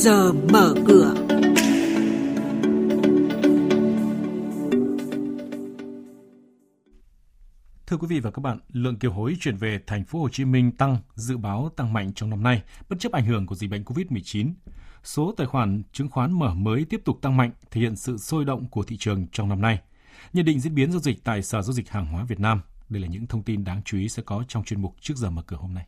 giờ mở cửa. Thưa quý vị và các bạn, lượng kiều hối chuyển về thành phố Hồ Chí Minh tăng, dự báo tăng mạnh trong năm nay, bất chấp ảnh hưởng của dịch bệnh COVID-19. Số tài khoản chứng khoán mở mới tiếp tục tăng mạnh, thể hiện sự sôi động của thị trường trong năm nay. Nhận định diễn biến giao dịch tại Sở Giao dịch Hàng hóa Việt Nam, đây là những thông tin đáng chú ý sẽ có trong chuyên mục trước giờ mở cửa hôm nay.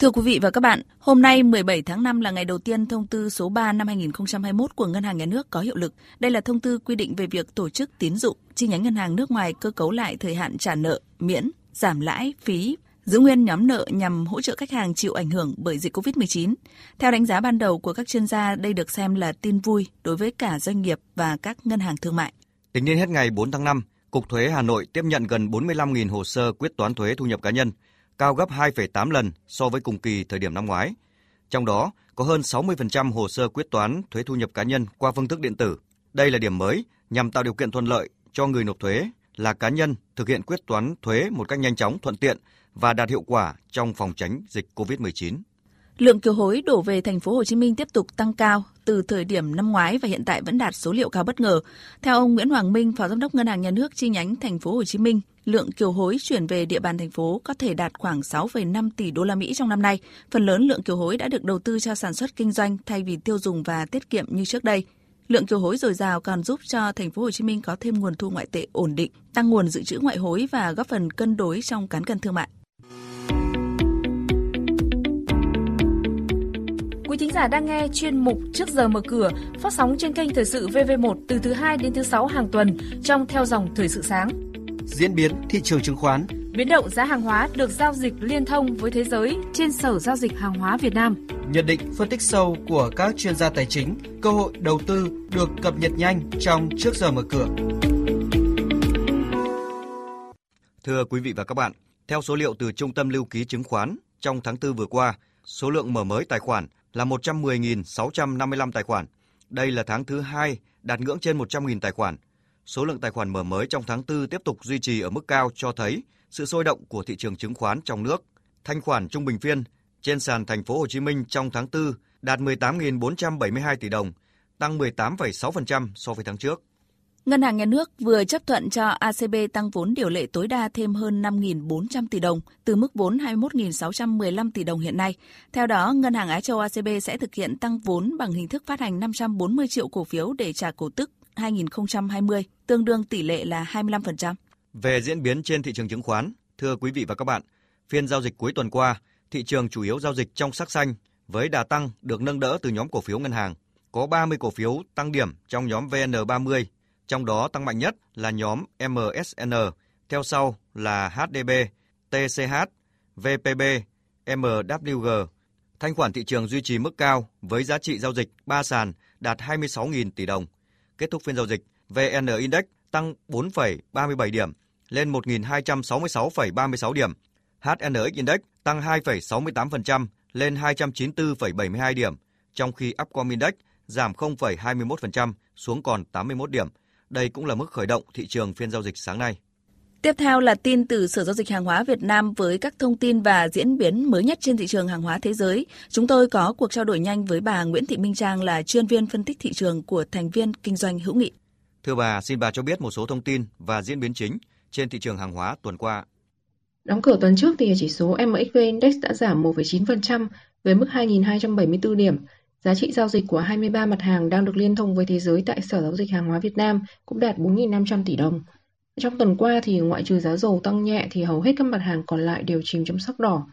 Thưa quý vị và các bạn, hôm nay 17 tháng 5 là ngày đầu tiên thông tư số 3 năm 2021 của Ngân hàng Nhà nước có hiệu lực. Đây là thông tư quy định về việc tổ chức tín dụng, chi nhánh ngân hàng nước ngoài cơ cấu lại thời hạn trả nợ, miễn, giảm lãi, phí, giữ nguyên nhóm nợ nhằm hỗ trợ khách hàng chịu ảnh hưởng bởi dịch COVID-19. Theo đánh giá ban đầu của các chuyên gia, đây được xem là tin vui đối với cả doanh nghiệp và các ngân hàng thương mại. Tính đến hết ngày 4 tháng 5, Cục Thuế Hà Nội tiếp nhận gần 45.000 hồ sơ quyết toán thuế thu nhập cá nhân, cao gấp 2,8 lần so với cùng kỳ thời điểm năm ngoái. Trong đó, có hơn 60% hồ sơ quyết toán thuế thu nhập cá nhân qua phương thức điện tử. Đây là điểm mới nhằm tạo điều kiện thuận lợi cho người nộp thuế là cá nhân thực hiện quyết toán thuế một cách nhanh chóng, thuận tiện và đạt hiệu quả trong phòng tránh dịch COVID-19. Lượng kiều hối đổ về thành phố Hồ Chí Minh tiếp tục tăng cao từ thời điểm năm ngoái và hiện tại vẫn đạt số liệu cao bất ngờ. Theo ông Nguyễn Hoàng Minh, Phó Giám đốc Ngân hàng Nhà nước chi nhánh thành phố Hồ Chí Minh, lượng kiều hối chuyển về địa bàn thành phố có thể đạt khoảng 6,5 tỷ đô la Mỹ trong năm nay. Phần lớn lượng kiều hối đã được đầu tư cho sản xuất kinh doanh thay vì tiêu dùng và tiết kiệm như trước đây. Lượng kiều hối dồi dào còn giúp cho thành phố Hồ Chí Minh có thêm nguồn thu ngoại tệ ổn định, tăng nguồn dự trữ ngoại hối và góp phần cân đối trong cán cân thương mại. Quý thính giả đang nghe chuyên mục Trước giờ mở cửa phát sóng trên kênh Thời sự VV1 từ thứ 2 đến thứ 6 hàng tuần trong theo dòng Thời sự sáng. Diễn biến thị trường chứng khoán Biến động giá hàng hóa được giao dịch liên thông với thế giới trên Sở Giao dịch Hàng hóa Việt Nam. Nhận định phân tích sâu của các chuyên gia tài chính, cơ hội đầu tư được cập nhật nhanh trong Trước giờ mở cửa. Thưa quý vị và các bạn, theo số liệu từ Trung tâm Lưu ký Chứng khoán, trong tháng 4 vừa qua, số lượng mở mới tài khoản là 110.655 tài khoản. Đây là tháng thứ hai đạt ngưỡng trên 100.000 tài khoản. Số lượng tài khoản mở mới trong tháng 4 tiếp tục duy trì ở mức cao cho thấy sự sôi động của thị trường chứng khoán trong nước. Thanh khoản trung bình phiên trên sàn thành phố Hồ Chí Minh trong tháng 4 đạt 18.472 tỷ đồng, tăng 18,6% so với tháng trước. Ngân hàng Nhà nước vừa chấp thuận cho ACB tăng vốn điều lệ tối đa thêm hơn 5.400 tỷ đồng từ mức vốn 21.615 tỷ đồng hiện nay. Theo đó, Ngân hàng Á Châu ACB sẽ thực hiện tăng vốn bằng hình thức phát hành 540 triệu cổ phiếu để trả cổ tức 2020, tương đương tỷ lệ là 25%. Về diễn biến trên thị trường chứng khoán, thưa quý vị và các bạn, phiên giao dịch cuối tuần qua, thị trường chủ yếu giao dịch trong sắc xanh với đà tăng được nâng đỡ từ nhóm cổ phiếu ngân hàng. Có 30 cổ phiếu tăng điểm trong nhóm VN30 trong đó tăng mạnh nhất là nhóm MSN, theo sau là HDB, TCH, VPB, MWG. Thanh khoản thị trường duy trì mức cao với giá trị giao dịch 3 sàn đạt 26.000 tỷ đồng. Kết thúc phiên giao dịch, VN Index tăng 4,37 điểm lên 1.266,36 điểm. HNX Index tăng 2,68% lên 294,72 điểm, trong khi Upcom Index giảm 0,21% xuống còn 81 điểm. Đây cũng là mức khởi động thị trường phiên giao dịch sáng nay. Tiếp theo là tin từ Sở Giao dịch Hàng hóa Việt Nam với các thông tin và diễn biến mới nhất trên thị trường hàng hóa thế giới. Chúng tôi có cuộc trao đổi nhanh với bà Nguyễn Thị Minh Trang là chuyên viên phân tích thị trường của thành viên kinh doanh hữu nghị. Thưa bà, xin bà cho biết một số thông tin và diễn biến chính trên thị trường hàng hóa tuần qua. Đóng cửa tuần trước thì chỉ số MXV Index đã giảm 1,9% với mức 2.274 điểm, Giá trị giao dịch của 23 mặt hàng đang được liên thông với thế giới tại Sở Giao dịch Hàng hóa Việt Nam cũng đạt 4.500 tỷ đồng. Trong tuần qua thì ngoại trừ giá dầu tăng nhẹ thì hầu hết các mặt hàng còn lại đều chìm trong sắc đỏ.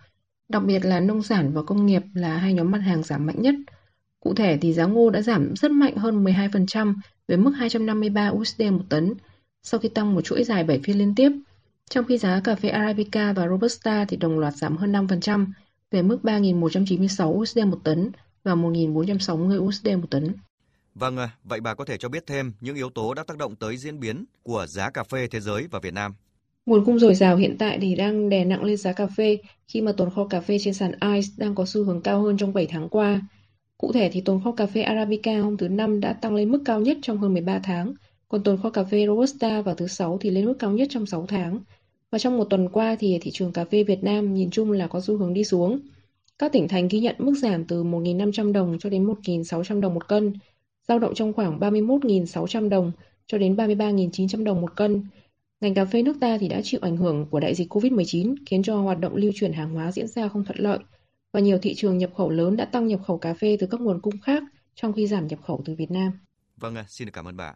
Đặc biệt là nông sản và công nghiệp là hai nhóm mặt hàng giảm mạnh nhất. Cụ thể thì giá ngô đã giảm rất mạnh hơn 12% với mức 253 USD một tấn sau khi tăng một chuỗi dài 7 phiên liên tiếp. Trong khi giá cà phê Arabica và Robusta thì đồng loạt giảm hơn 5% về mức 3.196 USD một tấn và 1.460 USD một tấn. Vâng, à, vậy bà có thể cho biết thêm những yếu tố đã tác động tới diễn biến của giá cà phê thế giới và Việt Nam? Nguồn cung dồi dào hiện tại thì đang đè nặng lên giá cà phê khi mà tồn kho cà phê trên sàn ICE đang có xu hướng cao hơn trong 7 tháng qua. Cụ thể thì tồn kho cà phê Arabica hôm thứ Năm đã tăng lên mức cao nhất trong hơn 13 tháng, còn tồn kho cà phê Robusta vào thứ Sáu thì lên mức cao nhất trong 6 tháng. Và trong một tuần qua thì thị trường cà phê Việt Nam nhìn chung là có xu hướng đi xuống. Các tỉnh thành ghi nhận mức giảm từ 1.500 đồng cho đến 1.600 đồng một cân, dao động trong khoảng 31.600 đồng cho đến 33.900 đồng một cân. Ngành cà phê nước ta thì đã chịu ảnh hưởng của đại dịch Covid-19 khiến cho hoạt động lưu chuyển hàng hóa diễn ra không thuận lợi và nhiều thị trường nhập khẩu lớn đã tăng nhập khẩu cà phê từ các nguồn cung khác trong khi giảm nhập khẩu từ Việt Nam. Vâng, xin được cảm ơn bà.